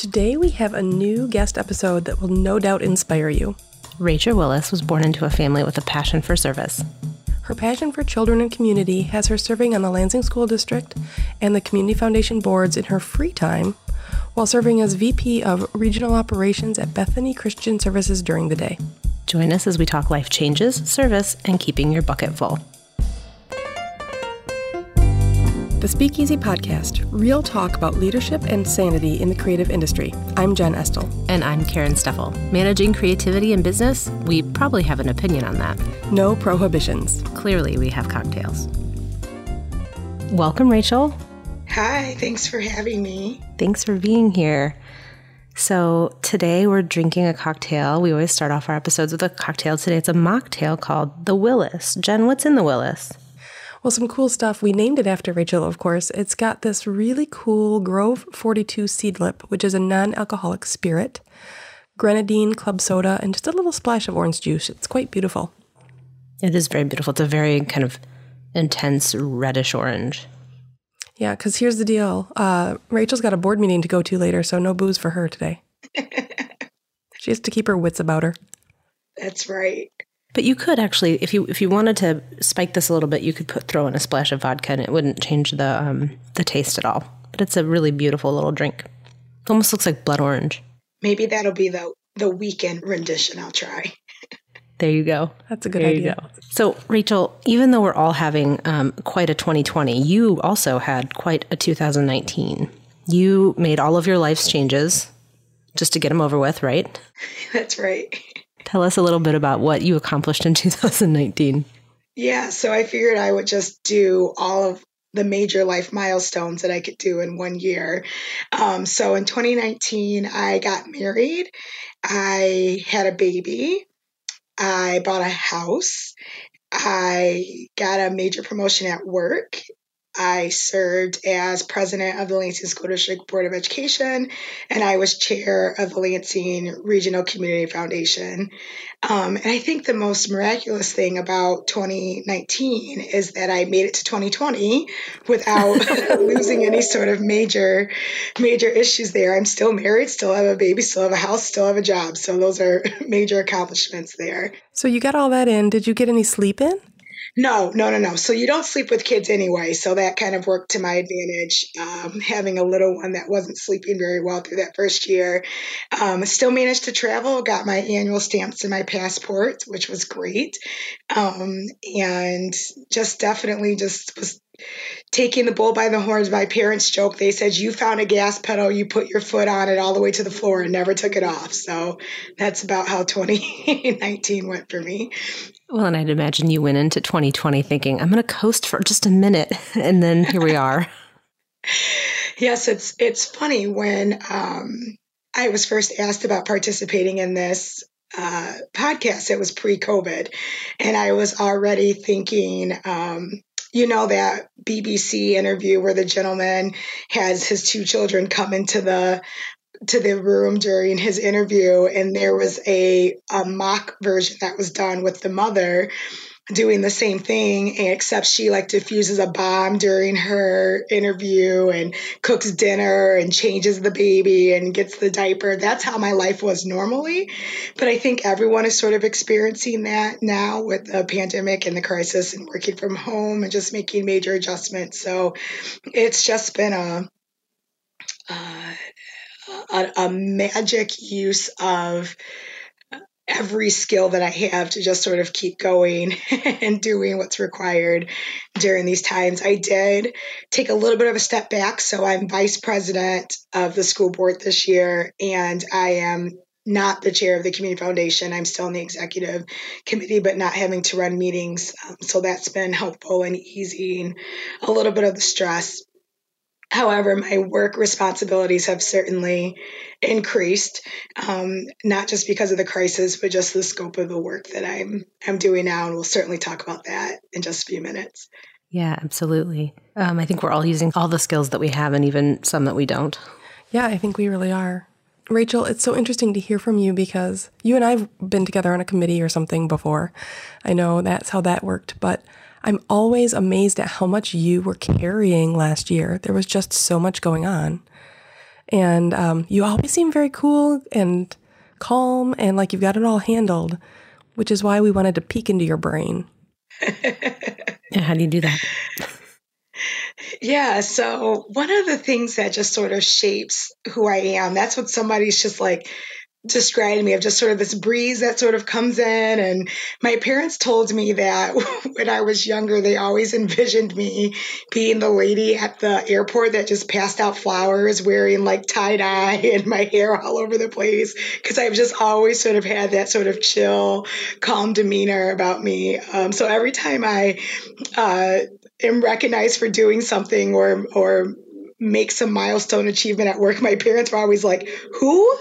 Today we have a new guest episode that will no doubt inspire you. Rachel Willis was born into a family with a passion for service. Her passion for children and community has her serving on the Lansing School District and the Community Foundation boards in her free time, while serving as VP of Regional Operations at Bethany Christian Services during the day. Join us as we talk life changes, service, and keeping your bucket full. The Speakeasy Podcast, real talk about leadership and sanity in the creative industry. I'm Jen Estel. And I'm Karen Steffel. Managing creativity in business, we probably have an opinion on that. No prohibitions. Clearly, we have cocktails. Welcome, Rachel. Hi, thanks for having me. Thanks for being here. So, today we're drinking a cocktail. We always start off our episodes with a cocktail. Today it's a mocktail called the Willis. Jen, what's in the Willis? Well, some cool stuff. We named it after Rachel, of course. It's got this really cool Grove 42 seedlip, which is a non alcoholic spirit, grenadine, club soda, and just a little splash of orange juice. It's quite beautiful. It is very beautiful. It's a very kind of intense reddish orange. Yeah, because here's the deal uh, Rachel's got a board meeting to go to later, so no booze for her today. she has to keep her wits about her. That's right. But you could actually, if you if you wanted to spike this a little bit, you could put throw in a splash of vodka, and it wouldn't change the um, the taste at all. But it's a really beautiful little drink. It almost looks like blood orange. Maybe that'll be the the weekend rendition. I'll try. There you go. That's a good there idea. So, Rachel, even though we're all having um, quite a 2020, you also had quite a 2019. You made all of your life's changes just to get them over with, right? That's right. Tell us a little bit about what you accomplished in 2019. Yeah, so I figured I would just do all of the major life milestones that I could do in one year. Um, so in 2019, I got married, I had a baby, I bought a house, I got a major promotion at work, I served as president of the Lansing School District Board of Education, and I was chair of the Lansing Regional Community Foundation. Um, and I think the most miraculous thing about 2019 is that I made it to 2020 without losing any sort of major, major issues there. I'm still married, still have a baby, still have a house, still have a job. So those are major accomplishments there. So you got all that in. Did you get any sleep in? No, no, no, no. So you don't sleep with kids anyway. So that kind of worked to my advantage. Um, having a little one that wasn't sleeping very well through that first year. Um, still managed to travel, got my annual stamps and my passport, which was great. Um, and just definitely just was taking the bull by the horns. My parents joke. They said, You found a gas pedal, you put your foot on it all the way to the floor and never took it off. So that's about how 2019 went for me. Well, and I'd imagine you went into 2020 thinking, I'm going to coast for just a minute. And then here we are. yes, it's it's funny when um, I was first asked about participating in this uh, podcast. It was pre-COVID, and I was already thinking, um, you know, that BBC interview where the gentleman has his two children come into the to the room during his interview and there was a, a mock version that was done with the mother doing the same thing except she like diffuses a bomb during her interview and cooks dinner and changes the baby and gets the diaper. That's how my life was normally. But i think everyone is sort of experiencing that now with the pandemic and the crisis and working from home and just making major adjustments. So it's just been a uh, a, a magic use of every skill that I have to just sort of keep going and doing what's required during these times. I did take a little bit of a step back. So I'm vice president of the school board this year, and I am not the chair of the community foundation. I'm still in the executive committee, but not having to run meetings. Um, so that's been helpful and easing a little bit of the stress. However, my work responsibilities have certainly increased, um, not just because of the crisis, but just the scope of the work that I'm I'm doing now, and we'll certainly talk about that in just a few minutes. Yeah, absolutely. Um, I think we're all using all the skills that we have, and even some that we don't. Yeah, I think we really are. Rachel, it's so interesting to hear from you because you and I've been together on a committee or something before. I know that's how that worked, but I'm always amazed at how much you were carrying last year. There was just so much going on. And um, you always seem very cool and calm and like you've got it all handled, which is why we wanted to peek into your brain. yeah, how do you do that? Yeah, so one of the things that just sort of shapes who I am, that's what somebody's just like described me of just sort of this breeze that sort of comes in. And my parents told me that when I was younger, they always envisioned me being the lady at the airport that just passed out flowers, wearing like tie dye and my hair all over the place. Cause I've just always sort of had that sort of chill, calm demeanor about me. Um, so every time I uh, am recognized for doing something or, or, make some milestone achievement at work my parents were always like who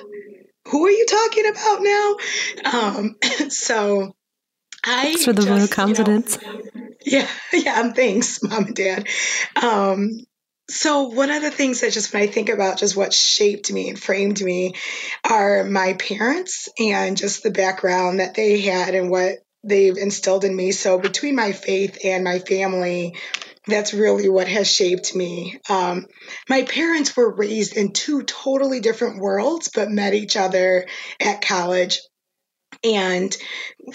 who are you talking about now? Um, so I Thanks for the vote of confidence. You know, yeah, yeah, thanks, mom and dad. Um, so one of the things that just when I think about just what shaped me and framed me are my parents and just the background that they had and what they've instilled in me. So between my faith and my family, that's really what has shaped me. Um, my parents were raised in two totally different worlds, but met each other at college and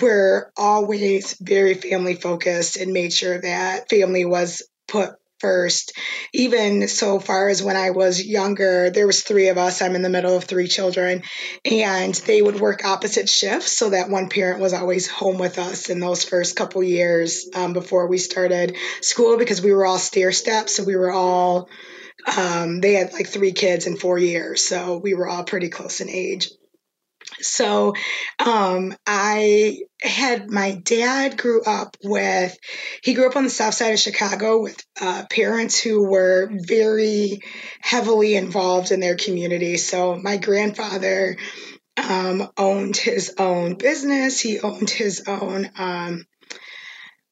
were always very family focused and made sure that family was put first. Even so far as when i was younger there was three of us. I'm in the middle of three children. And they would work opposite shifts so that one parent was always home with us in those first couple years um, before we started school because we were all stair steps. So we were all um, they had like three kids in four years. So we were all pretty close in age so um, I had my dad grew up with, he grew up on the south side of Chicago with uh, parents who were very heavily involved in their community. So my grandfather um, owned his own business, he owned his own. Um,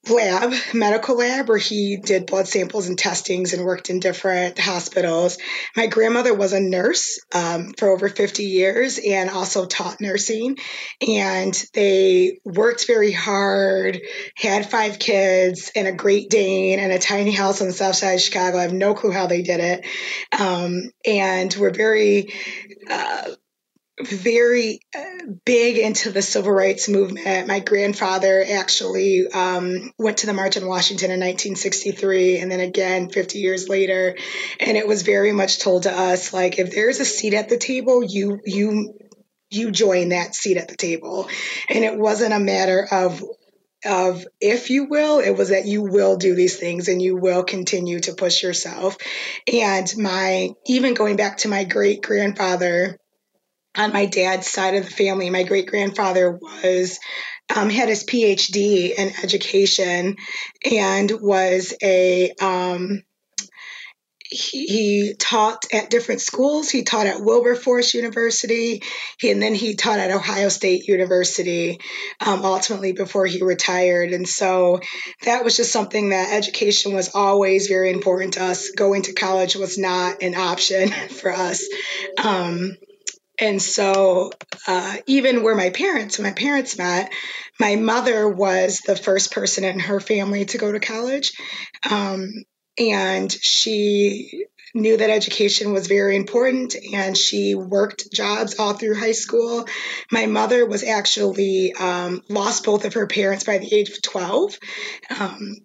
lab, medical lab, where he did blood samples and testings and worked in different hospitals. My grandmother was a nurse um, for over 50 years and also taught nursing. And they worked very hard, had five kids and a Great Dane and a tiny house on the south side of Chicago. I have no clue how they did it. Um, and were very uh, very uh, big into the civil rights movement. My grandfather actually um, went to the March on Washington in 1963, and then again 50 years later. And it was very much told to us like, if there's a seat at the table, you you you join that seat at the table. And it wasn't a matter of of if you will it was that you will do these things and you will continue to push yourself and my even going back to my great grandfather on my dad's side of the family, my great grandfather was um, had his PhD in education and was a um, he, he, taught at different schools. He taught at Wilberforce University, he, and then he taught at Ohio State University. Um, ultimately, before he retired, and so that was just something that education was always very important to us. Going to college was not an option for us. And so, uh, even where my parents, my parents met, my mother was the first person in her family to go to college. Um, and she knew that education was very important and she worked jobs all through high school. My mother was actually um, lost both of her parents by the age of 12. Um,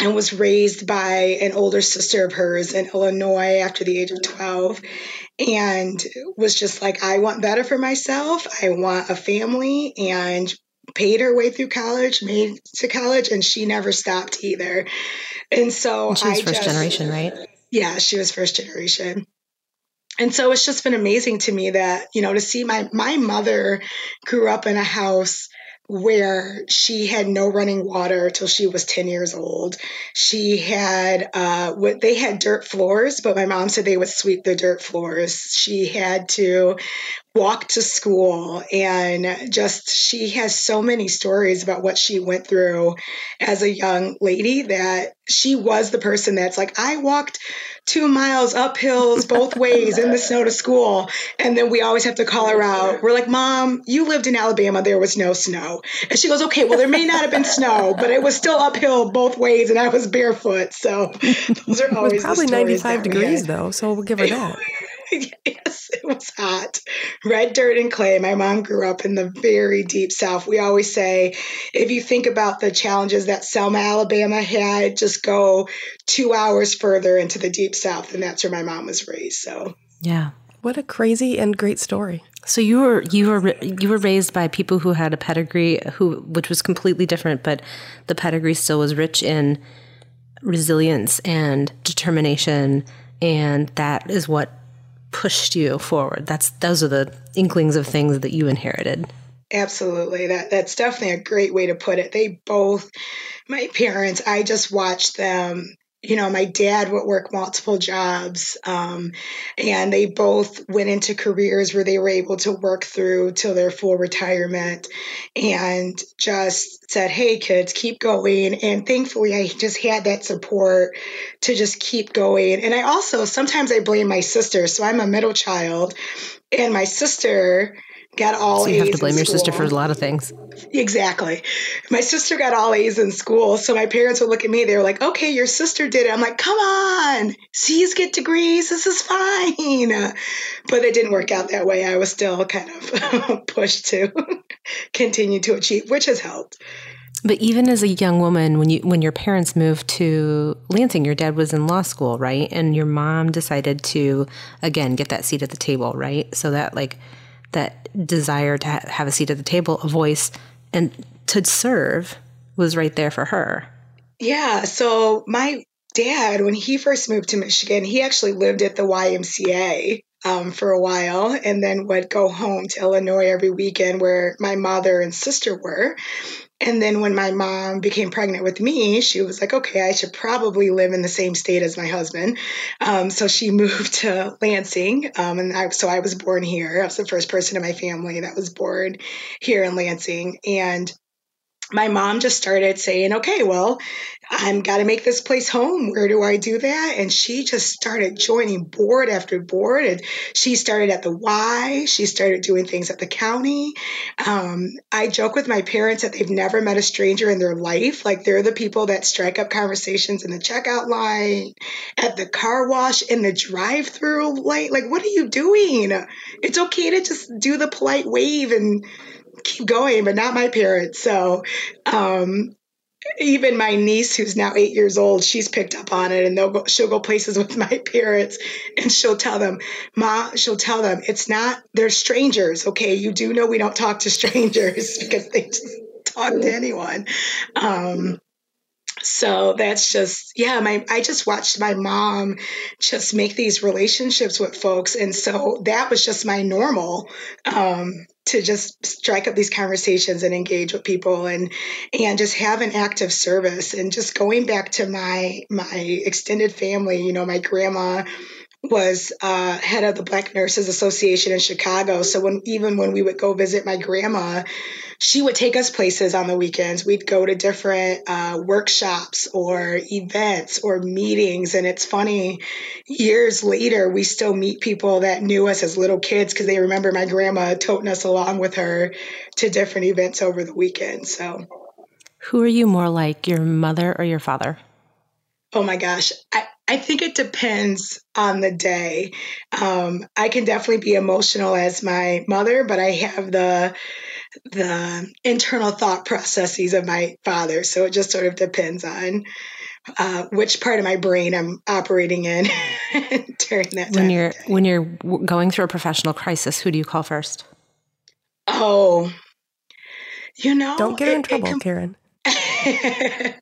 and was raised by an older sister of hers in Illinois after the age of 12 and was just like, I want better for myself. I want a family and paid her way through college, made to college, and she never stopped either. And so and she was I first just, generation, right? Yeah, she was first generation. And so it's just been amazing to me that, you know, to see my my mother grew up in a house where she had no running water till she was 10 years old. She had, uh, what they had dirt floors, but my mom said they would sweep the dirt floors. She had to walk to school and just she has so many stories about what she went through as a young lady that she was the person that's like I walked 2 miles up hills both ways in the snow to school. And then we always have to call her out. We're like mom you lived in Alabama. There was no snow. And she goes okay well there may not have been snow but it was still uphill both ways and I was barefoot. So those are always probably 95 degrees though so we'll give her that yes, it was hot. Red dirt and clay. My mom grew up in the very deep South. We always say if you think about the challenges that Selma, Alabama had, just go two hours further into the deep South, and that's where my mom was raised. So, yeah. What a crazy and great story. So you were you were you were raised by people who had a pedigree who which was completely different, but the pedigree still was rich in resilience and determination, and that is what pushed you forward. That's those are the inklings of things that you inherited. Absolutely. That that's definitely a great way to put it. They both my parents, I just watched them you know, my dad would work multiple jobs, um, and they both went into careers where they were able to work through till their full retirement and just said, Hey, kids, keep going. And thankfully, I just had that support to just keep going. And I also sometimes I blame my sister. So I'm a middle child, and my sister got all so you A's have to blame your school. sister for a lot of things. Exactly. My sister got all A's in school, so my parents would look at me. They were like, "Okay, your sister did it." I'm like, "Come on, C's get degrees. This is fine." But it didn't work out that way. I was still kind of pushed to continue to achieve, which has helped. But even as a young woman, when you when your parents moved to Lansing, your dad was in law school, right? And your mom decided to again get that seat at the table, right? So that like that desire to ha- have a seat at the table, a voice, and to serve was right there for her. Yeah. So my dad, when he first moved to Michigan, he actually lived at the YMCA um, for a while and then would go home to Illinois every weekend where my mother and sister were. And then when my mom became pregnant with me, she was like, okay, I should probably live in the same state as my husband. Um, so she moved to Lansing. Um, and I, so I was born here. I was the first person in my family that was born here in Lansing. And my mom just started saying, okay, well, I'm got to make this place home. Where do I do that? And she just started joining board after board. And she started at the Y. She started doing things at the county. Um, I joke with my parents that they've never met a stranger in their life. Like they're the people that strike up conversations in the checkout line, at the car wash, in the drive through light. Like, what are you doing? It's okay to just do the polite wave and keep going, but not my parents. So, um, even my niece, who's now eight years old, she's picked up on it, and they'll go, she'll go places with my parents, and she'll tell them, "Ma," she'll tell them, "It's not they're strangers, okay? You do know we don't talk to strangers because they just talk to anyone." Um, so that's just yeah my i just watched my mom just make these relationships with folks. And so that was just my normal um, to just strike up these conversations and engage with people and and just have an active service. And just going back to my my extended family you know my grandma was uh, head of the Black Nurses Association in Chicago. So when even when we would go visit my grandma, she would take us places on the weekends. We'd go to different uh, workshops or events or meetings, and it's funny. Years later, we still meet people that knew us as little kids because they remember my grandma toting us along with her to different events over the weekend. So, who are you more like, your mother or your father? Oh my gosh. I, I think it depends on the day. Um, I can definitely be emotional as my mother, but I have the the internal thought processes of my father. So it just sort of depends on uh, which part of my brain I'm operating in during that time. When you're when you're going through a professional crisis, who do you call first? Oh, you know, don't get in trouble, com- Karen.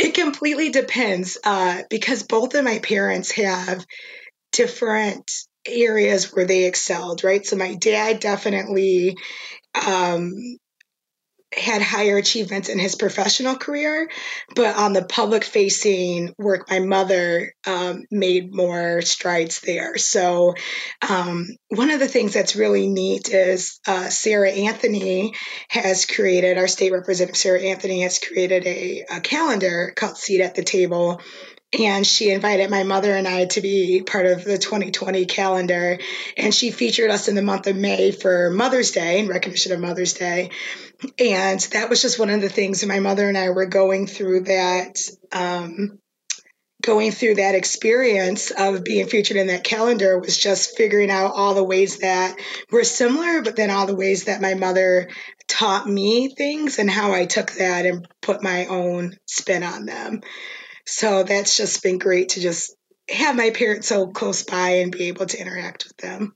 it completely depends uh, because both of my parents have different areas where they excelled, right? So my dad definitely um, had higher achievements in his professional career, but on the public facing work, my mother um, made more strides there. So, um, one of the things that's really neat is uh, Sarah Anthony has created, our state representative Sarah Anthony has created a, a calendar called Seat at the Table and she invited my mother and I to be part of the 2020 calendar. And she featured us in the month of May for Mother's Day in recognition of Mother's Day. And that was just one of the things my mother and I were going through that um, going through that experience of being featured in that calendar was just figuring out all the ways that were similar, but then all the ways that my mother taught me things and how I took that and put my own spin on them. So that's just been great to just have my parents so close by and be able to interact with them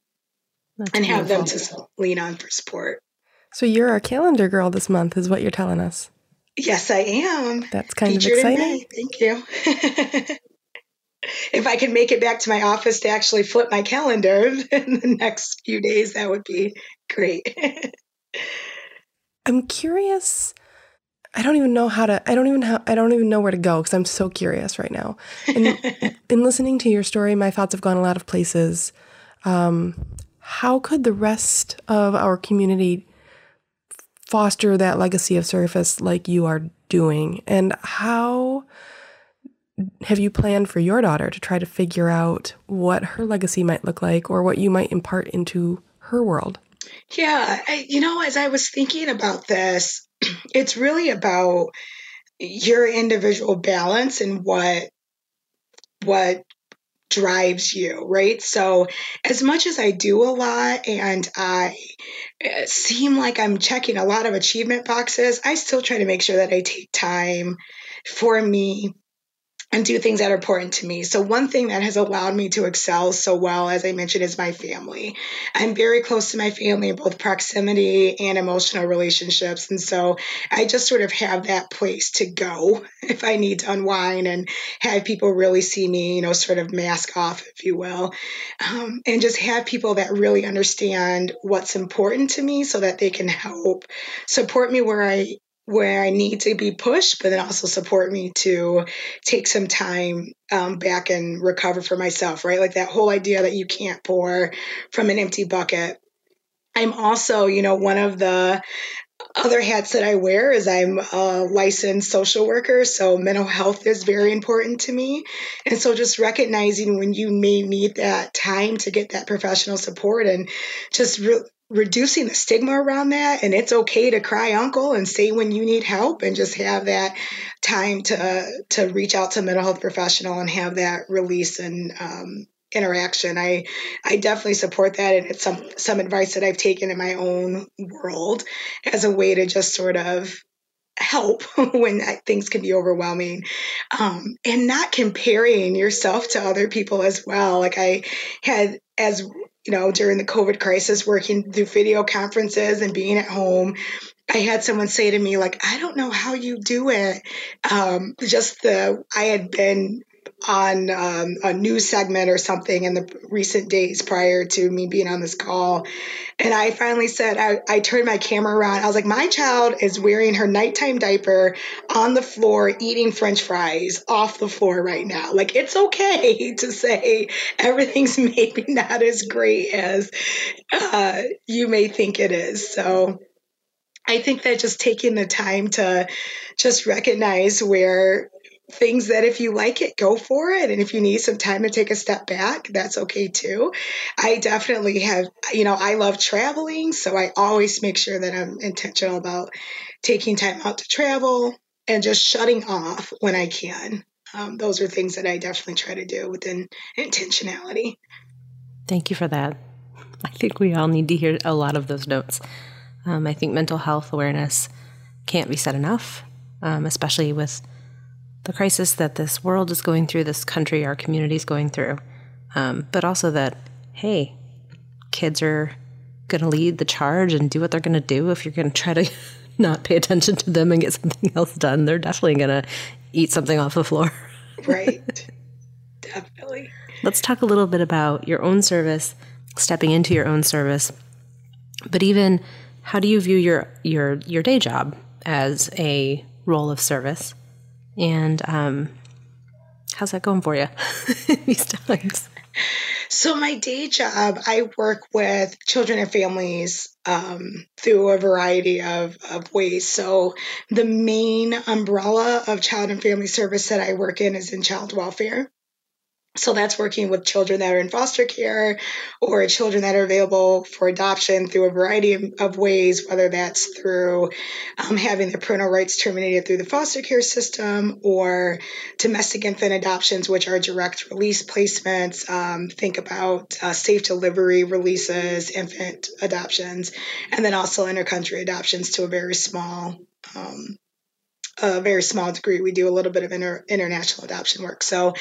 that's and beautiful. have them to lean on for support. So you're our calendar girl this month, is what you're telling us. Yes, I am. That's kind Featured of exciting. Thank you. if I can make it back to my office to actually flip my calendar in the next few days, that would be great. I'm curious. I don't even know how to. I don't even how. I don't even know where to go because I'm so curious right now. And in listening to your story, my thoughts have gone a lot of places. Um, how could the rest of our community foster that legacy of service like you are doing? And how have you planned for your daughter to try to figure out what her legacy might look like or what you might impart into her world? Yeah, I, you know, as I was thinking about this, it's really about your individual balance and what what drives you, right? So, as much as I do a lot and I uh, seem like I'm checking a lot of achievement boxes, I still try to make sure that I take time for me and do things that are important to me. So, one thing that has allowed me to excel so well, as I mentioned, is my family. I'm very close to my family in both proximity and emotional relationships. And so, I just sort of have that place to go if I need to unwind and have people really see me, you know, sort of mask off, if you will, um, and just have people that really understand what's important to me so that they can help support me where I where I need to be pushed, but then also support me to take some time um, back and recover for myself, right? Like that whole idea that you can't pour from an empty bucket. I'm also, you know, one of the other hats that I wear is I'm a licensed social worker, so mental health is very important to me. And so just recognizing when you may need that time to get that professional support and just re- reducing the stigma around that and it's okay to cry uncle and say when you need help and just have that time to to reach out to a mental health professional and have that release and um, interaction. I i definitely support that and it's some some advice that i've taken in my own world as a way to just sort of help when things can be overwhelming. Um, and not comparing yourself to other people as well. Like i had as you know, during the COVID crisis, working through video conferences and being at home, I had someone say to me, like, I don't know how you do it. Um, just the, I had been on um, a news segment or something in the recent days prior to me being on this call. And I finally said, I, I turned my camera around. I was like, my child is wearing her nighttime diaper on the floor, eating french fries off the floor right now. Like, it's okay to say everything's maybe not as great as uh, you may think it is. So, I think that just taking the time to just recognize where things that if you like it, go for it. And if you need some time to take a step back, that's okay too. I definitely have, you know, I love traveling. So I always make sure that I'm intentional about taking time out to travel and just shutting off when I can. Um, those are things that I definitely try to do within intentionality. Thank you for that. I think we all need to hear a lot of those notes. Um, I think mental health awareness can't be said enough, um, especially with the crisis that this world is going through, this country, our community is going through, um, but also that, hey, kids are going to lead the charge and do what they're going to do. If you're going to try to not pay attention to them and get something else done, they're definitely going to eat something off the floor. right. Definitely. Let's talk a little bit about your own service, stepping into your own service, but even how do you view your your your day job as a role of service? And um, how's that going for you these times? So, my day job, I work with children and families um, through a variety of, of ways. So, the main umbrella of child and family service that I work in is in child welfare. So that's working with children that are in foster care or children that are available for adoption through a variety of, ways, whether that's through um, having their parental rights terminated through the foster care system or domestic infant adoptions, which are direct release placements. Um, think about uh, safe delivery releases, infant adoptions, and then also intercountry adoptions to a very small um, a very small degree. We do a little bit of inter- international adoption work. So,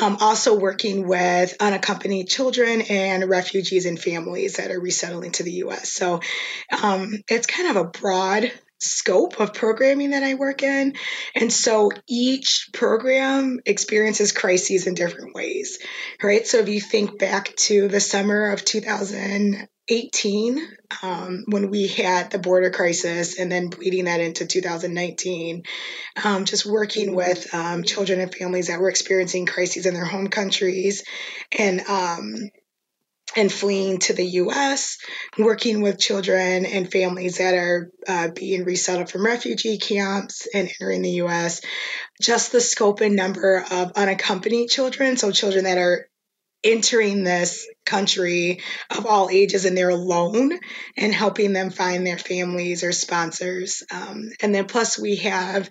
um, also working with unaccompanied children and refugees and families that are resettling to the U.S. So, um, it's kind of a broad scope of programming that I work in. And so each program experiences crises in different ways, right? So if you think back to the summer of 2018, um, when we had the border crisis and then bleeding that into 2019 um, just working with um, children and families that were experiencing crises in their home countries and um, and fleeing to the US, working with children and families that are uh, being resettled from refugee camps and entering the US. Just the scope and number of unaccompanied children, so children that are entering this country of all ages and they're alone and helping them find their families or sponsors. Um, and then plus we have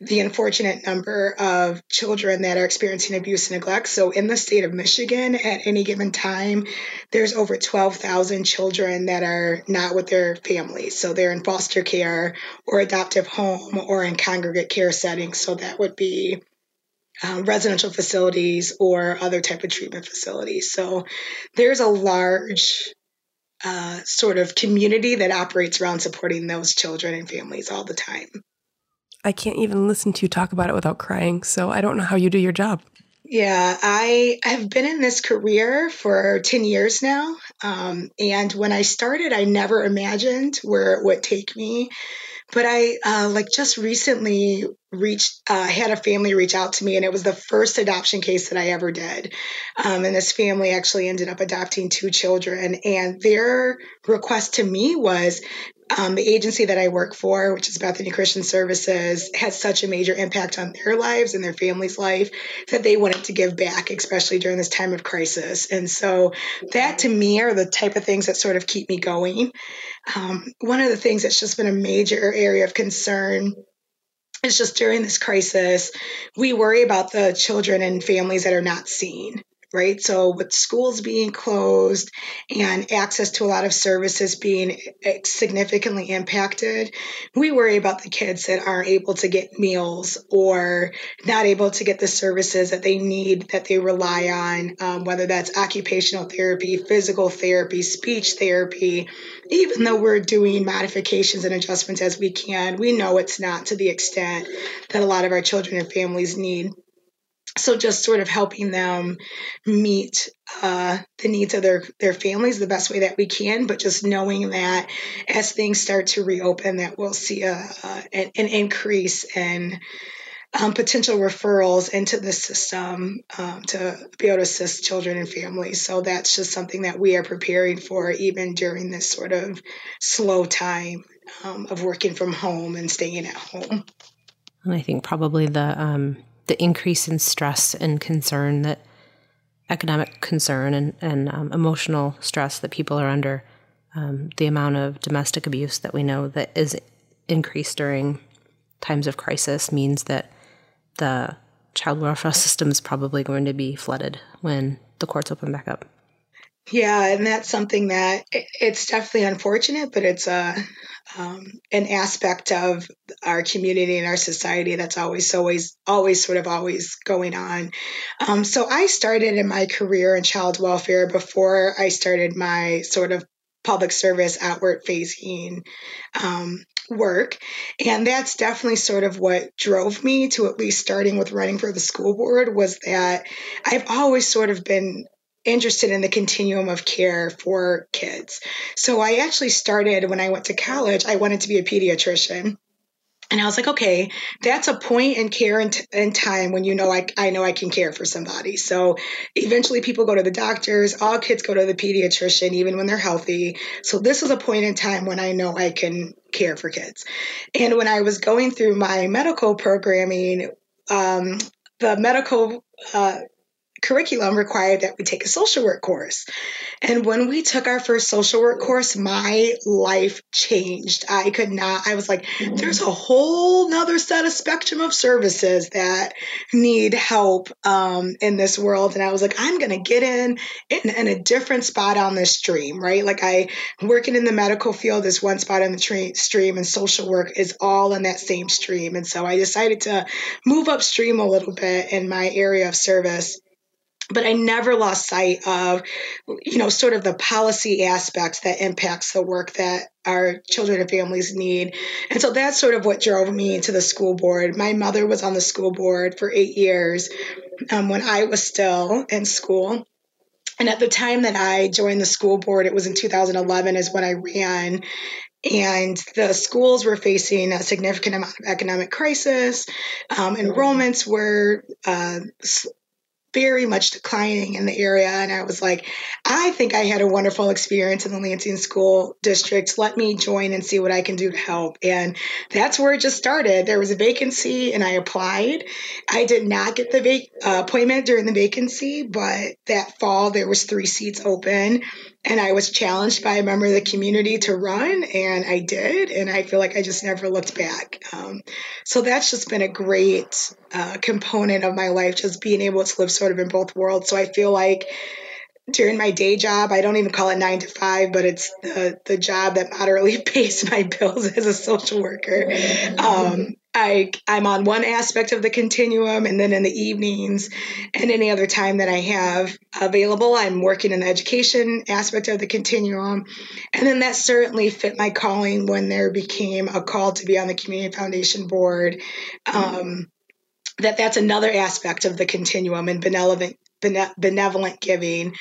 the unfortunate number of children that are experiencing abuse and neglect. So in the state of Michigan at any given time, there's over 12,000 children that are not with their families. So they're in foster care or adoptive home or in congregate care settings. So that would be um, residential facilities or other type of treatment facilities. So there's a large uh, sort of community that operates around supporting those children and families all the time. I can't even listen to you talk about it without crying. So I don't know how you do your job. Yeah, I have been in this career for 10 years now. Um, and when I started, I never imagined where it would take me but I uh, like just recently reached uh, had a family reach out to me and it was the first adoption case that I ever did. Um, and this family actually ended up adopting two children and their request to me was um, the agency that I work for, which is Bethany Christian Services, has such a major impact on their lives and their family's life that they wanted to give back, especially during this time of crisis. And so, that to me are the type of things that sort of keep me going. Um, one of the things that's just been a major area of concern is just during this crisis, we worry about the children and families that are not seen right? So, with schools being closed and access to a lot of services being significantly impacted, we worry about the kids that aren't able to get meals or not able to get the services that they need, that they rely on, um, whether that's occupational therapy, physical therapy, speech therapy. Even though we're doing modifications and adjustments as we can, we know it's not to the extent that a lot of our children and families need so just sort of helping them meet uh, the needs of their their families the best way that we can but just knowing that as things start to reopen that we'll see a, a an, an, increase in um, potential referrals into the system um, to be able to assist children and families. So that's just something that we are preparing for even during this sort of slow time um, of working from home and staying at home. And i think probably the um, the increase in stress and concern that economic concern and, and um, emotional stress that people are under, um, the amount of domestic abuse that we know that is increased during times of crisis means that the child welfare system is probably going to be flooded when the courts open back up. Yeah, and that's something that it's definitely unfortunate, but it's a um, an aspect of our community and our society that's always always always sort of always going on. Um, so I started in my career in child welfare before I started my sort of public service outward facing um, work. And that's definitely sort of what drove me to at least starting with running for the school board was that I've always sort of been interested in the continuum of care for kids. So I actually started when I went to college, I wanted to be a pediatrician. And I was like, okay, that's a point in care and, t- time when you know I, I know I can care for somebody. So eventually people go to the doctors, all kids go to the pediatrician, even when they're healthy. So this was a point in time when I know I can care for kids. And when I was going through my medical programming, um, the medical uh, curriculum required that we take a social work course. And when we took our first social work course, my life changed. I could not, I was like, there's a whole nother set of spectrum of services that need help um, in this world. And I was like, I'm going to get in, in in a different spot on this stream, right? Like I working in the medical field is one spot on the tra- stream and social work is all in that same stream. And so I decided to move upstream a little bit in my area of service but I never lost sight of, you know, sort of the policy aspects that impacts the work that our children and families need. And so that's sort of what drove me to the school board. My mother was on the school board for eight years um, when I was still in school. And at the time that I joined the school board, it was in 2011 is when I ran and the schools were facing a significant amount of economic crisis. Um, enrollments were uh, very much declining in the area. And I was like, I think I had a wonderful experience in the Lansing School District. Let me join and see what I can do to help. And that's where it just started. There was a vacancy and I applied. I did not get the vac- uh, appointment during the vacancy, but that fall there was three seats open and I was challenged by a member of the community to run, and I did, and I feel like I just never looked back. Um, so that's just been a great uh, component of my life, just being able to live sort of in both worlds. So I feel like during my day job, I don't even call it nine to five, but it's the the job that moderately pays my bills as a social worker. Um, I I'm on one aspect of the continuum, and then in the evenings and any other time that I have available, I'm working in the education aspect of the continuum, and then that certainly fit my calling when there became a call to be on the community foundation board. Um, that that's another aspect of the continuum and benevolent benevolent giving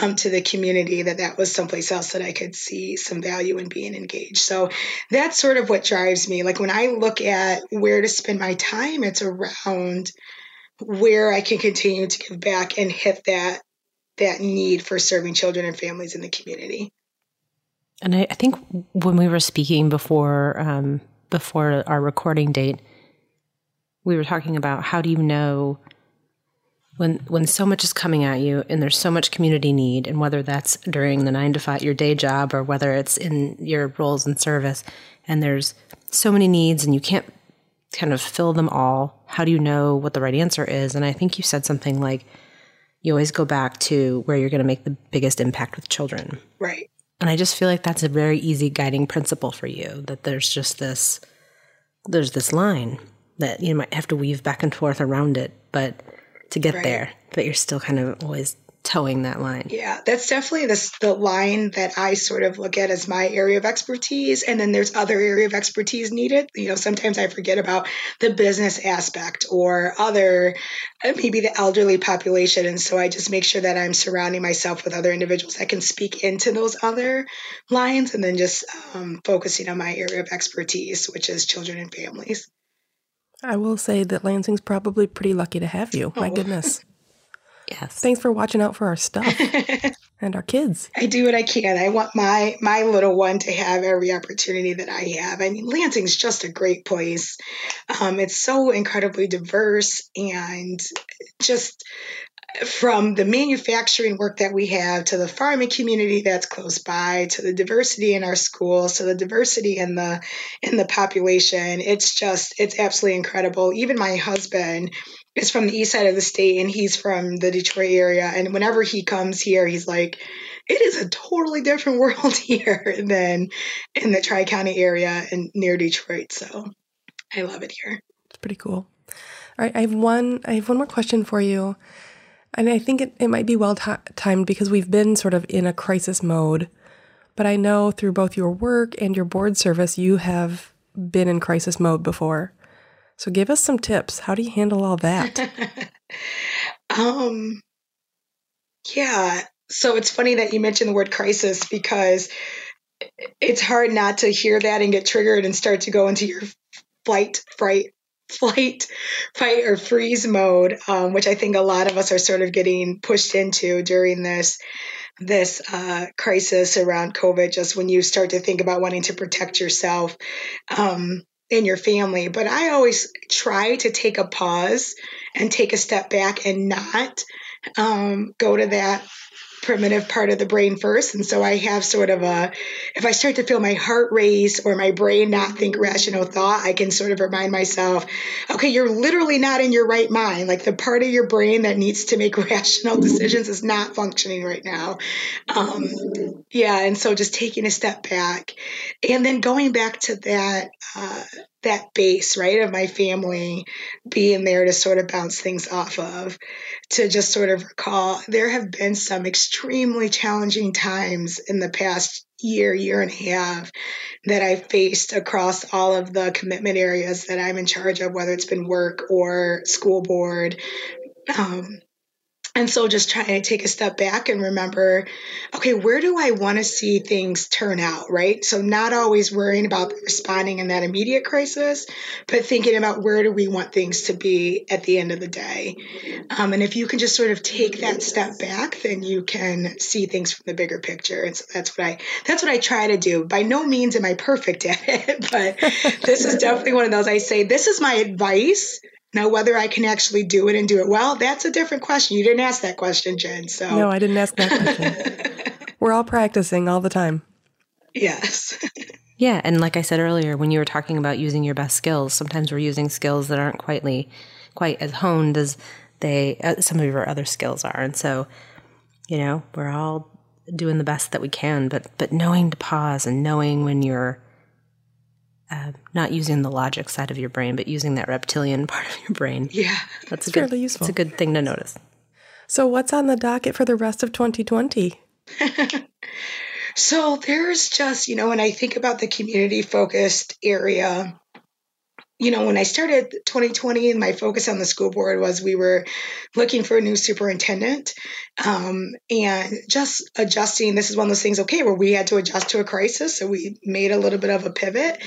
um, to the community that that was someplace else that i could see some value in being engaged. So that's sort of what drives me. Like when i look at where to spend my time it's around where i can continue to give back and hit that that need for serving children and families in the community. And i, I think when we were speaking before um, before our recording date we were talking about how do you know when when so much is coming at you and there's so much community need and whether that's during the 9 to 5 your day job or whether it's in your roles in service and there's so many needs and you can't kind of fill them all how do you know what the right answer is? And i think you said something like you always go back to where you're going to make the biggest impact with children. Right. And i just feel like that's a very easy guiding principle for you that there's just this there's this line that you might have to weave back and forth around it but to get right. there, but you're still kind of always toeing that line. Yeah, that's definitely the, the line that I sort of look at as my area of expertise. And then there's other area of expertise needed. You know, sometimes I forget about the business aspect or other, uh, maybe the elderly population. And so I just make sure that I'm surrounding myself with other individuals that can speak into those other lines and then just um, focusing on my area of expertise, which is children and families. I will say that Lansing's probably pretty lucky to have you. My oh. goodness. yes. Thanks for watching out for our stuff and our kids. I do what I can. I want my my little one to have every opportunity that I have. I mean, Lansing's just a great place. Um, it's so incredibly diverse and just from the manufacturing work that we have to the farming community that's close by to the diversity in our schools to the diversity in the in the population it's just it's absolutely incredible. Even my husband is from the east side of the state and he's from the detroit area and whenever he comes here he's like it is a totally different world here than in the tri-county area and near detroit so i love it here. It's pretty cool. All right i have one i have one more question for you and I think it, it might be well t- timed because we've been sort of in a crisis mode. But I know through both your work and your board service, you have been in crisis mode before. So give us some tips. How do you handle all that? um, yeah. So it's funny that you mentioned the word crisis because it's hard not to hear that and get triggered and start to go into your flight, fright, flight, fight, or freeze mode, um, which I think a lot of us are sort of getting pushed into during this this uh, crisis around COVID. Just when you start to think about wanting to protect yourself um, and your family, but I always try to take a pause and take a step back and not um, go to that primitive part of the brain first. And so I have sort of a, if I start to feel my heart race or my brain not think rational thought, I can sort of remind myself, okay, you're literally not in your right mind. Like the part of your brain that needs to make rational decisions is not functioning right now. Um, yeah. And so just taking a step back and then going back to that, uh, that base, right, of my family being there to sort of bounce things off of, to just sort of recall there have been some extremely challenging times in the past year, year and a half that I've faced across all of the commitment areas that I'm in charge of, whether it's been work or school board. Um, and so just trying to take a step back and remember, okay, where do I want to see things turn out, right? So not always worrying about responding in that immediate crisis, but thinking about where do we want things to be at the end of the day. Um, and if you can just sort of take that step back, then you can see things from the bigger picture. And so that's what I that's what I try to do. By no means am I perfect at it, but this is definitely one of those I say, this is my advice now, whether I can actually do it and do it well, that's a different question. You didn't ask that question, Jen. So no, I didn't ask that question. We're all practicing all the time. Yes. yeah, and like I said earlier, when you were talking about using your best skills, sometimes we're using skills that aren't quite quite as honed as they uh, some of your other skills are, and so you know we're all doing the best that we can, but but knowing to pause and knowing when you're uh, not using the logic side of your brain, but using that reptilian part of your brain. Yeah, that's a good, fairly useful. It's a good thing to notice. So, what's on the docket for the rest of 2020? so, there's just, you know, when I think about the community focused area, you know, when I started 2020, my focus on the school board was we were looking for a new superintendent um, and just adjusting. This is one of those things, okay, where we had to adjust to a crisis. So we made a little bit of a pivot.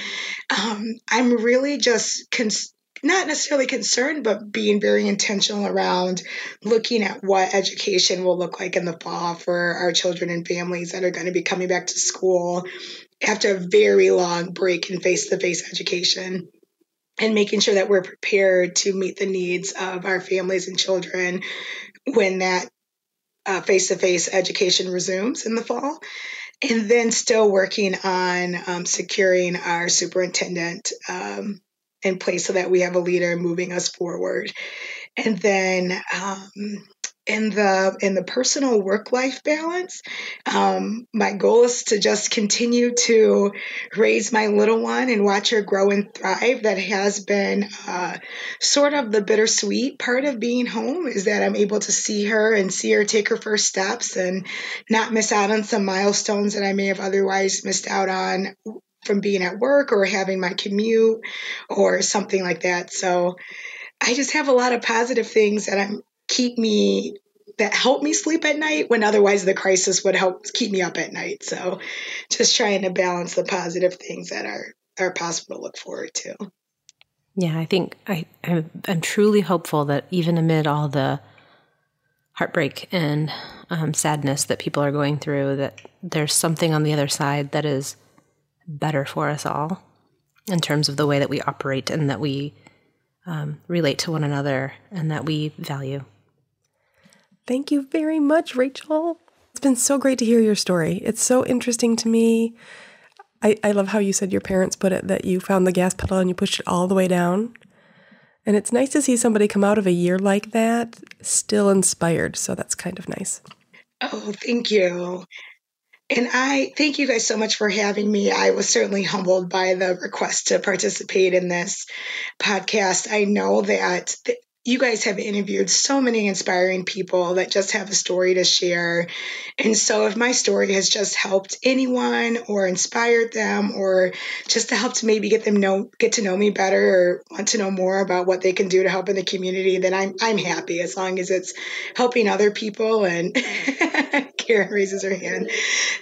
Um, I'm really just cons- not necessarily concerned, but being very intentional around looking at what education will look like in the fall for our children and families that are going to be coming back to school after a very long break in face to face education and making sure that we're prepared to meet the needs of our families and children when that face to face education resumes in the fall. And then still working on um, securing our superintendent um, in place so that we have a leader moving us forward. And then um, in the in the personal work life balance um, my goal is to just continue to raise my little one and watch her grow and thrive. That has been uh, sort of the bittersweet part of being home is that i'm able to see her and see her take her first steps and not miss out on some milestones that i may have otherwise missed out on from being at work or having my commute or something like that. So I just have a lot of positive things that I'm keep me that help me sleep at night when otherwise the crisis would help keep me up at night. So just trying to balance the positive things that are are possible to look forward to. Yeah, I think I I'm, I'm truly hopeful that even amid all the heartbreak and um, sadness that people are going through, that there's something on the other side that is better for us all in terms of the way that we operate and that we um, relate to one another and that we value. Thank you very much, Rachel. It's been so great to hear your story. It's so interesting to me. I, I love how you said your parents put it that you found the gas pedal and you pushed it all the way down. And it's nice to see somebody come out of a year like that still inspired. So that's kind of nice. Oh, thank you. And I thank you guys so much for having me. I was certainly humbled by the request to participate in this podcast. I know that you guys have interviewed so many inspiring people that just have a story to share. And so, if my story has just helped anyone or inspired them or just to help to maybe get them know get to know me better or want to know more about what they can do to help in the community, then I'm I'm happy as long as it's helping other people and Karen raises her hand.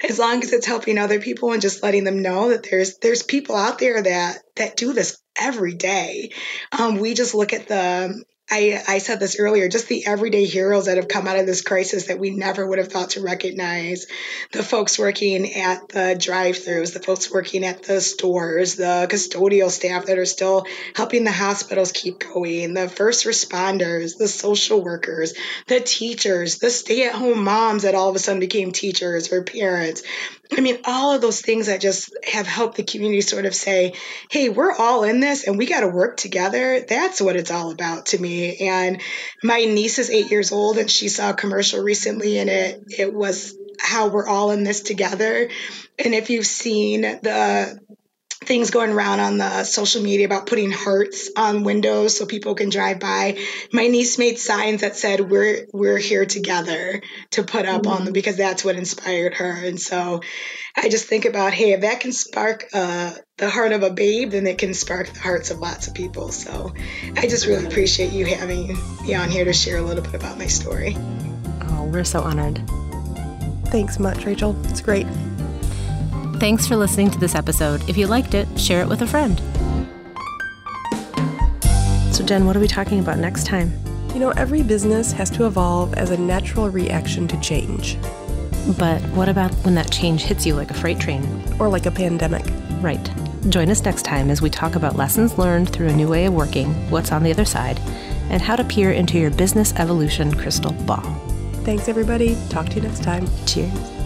As long as it's helping other people and just letting them know that there's there's people out there that that do this every day. Um, we just look at the I, I said this earlier, just the everyday heroes that have come out of this crisis that we never would have thought to recognize. The folks working at the drive throughs, the folks working at the stores, the custodial staff that are still helping the hospitals keep going, the first responders, the social workers, the teachers, the stay at home moms that all of a sudden became teachers or parents. I mean, all of those things that just have helped the community sort of say, hey, we're all in this and we got to work together. That's what it's all about to me. And my niece is eight years old and she saw a commercial recently and it, it was how we're all in this together. And if you've seen the things going around on the social media about putting hearts on windows so people can drive by. My niece made signs that said we're we're here together to put up mm-hmm. on them mm-hmm. because that's what inspired her. And so I just think about hey, if that can spark uh, the heart of a babe, then it can spark the hearts of lots of people. So I just really appreciate you having me on here to share a little bit about my story. Oh, we're so honored. Thanks much, Rachel. It's great. Thanks for listening to this episode. If you liked it, share it with a friend. So, Jen, what are we talking about next time? You know, every business has to evolve as a natural reaction to change. But what about when that change hits you like a freight train? Or like a pandemic? Right. Join us next time as we talk about lessons learned through a new way of working, what's on the other side, and how to peer into your business evolution crystal ball. Thanks, everybody. Talk to you next time. Cheers.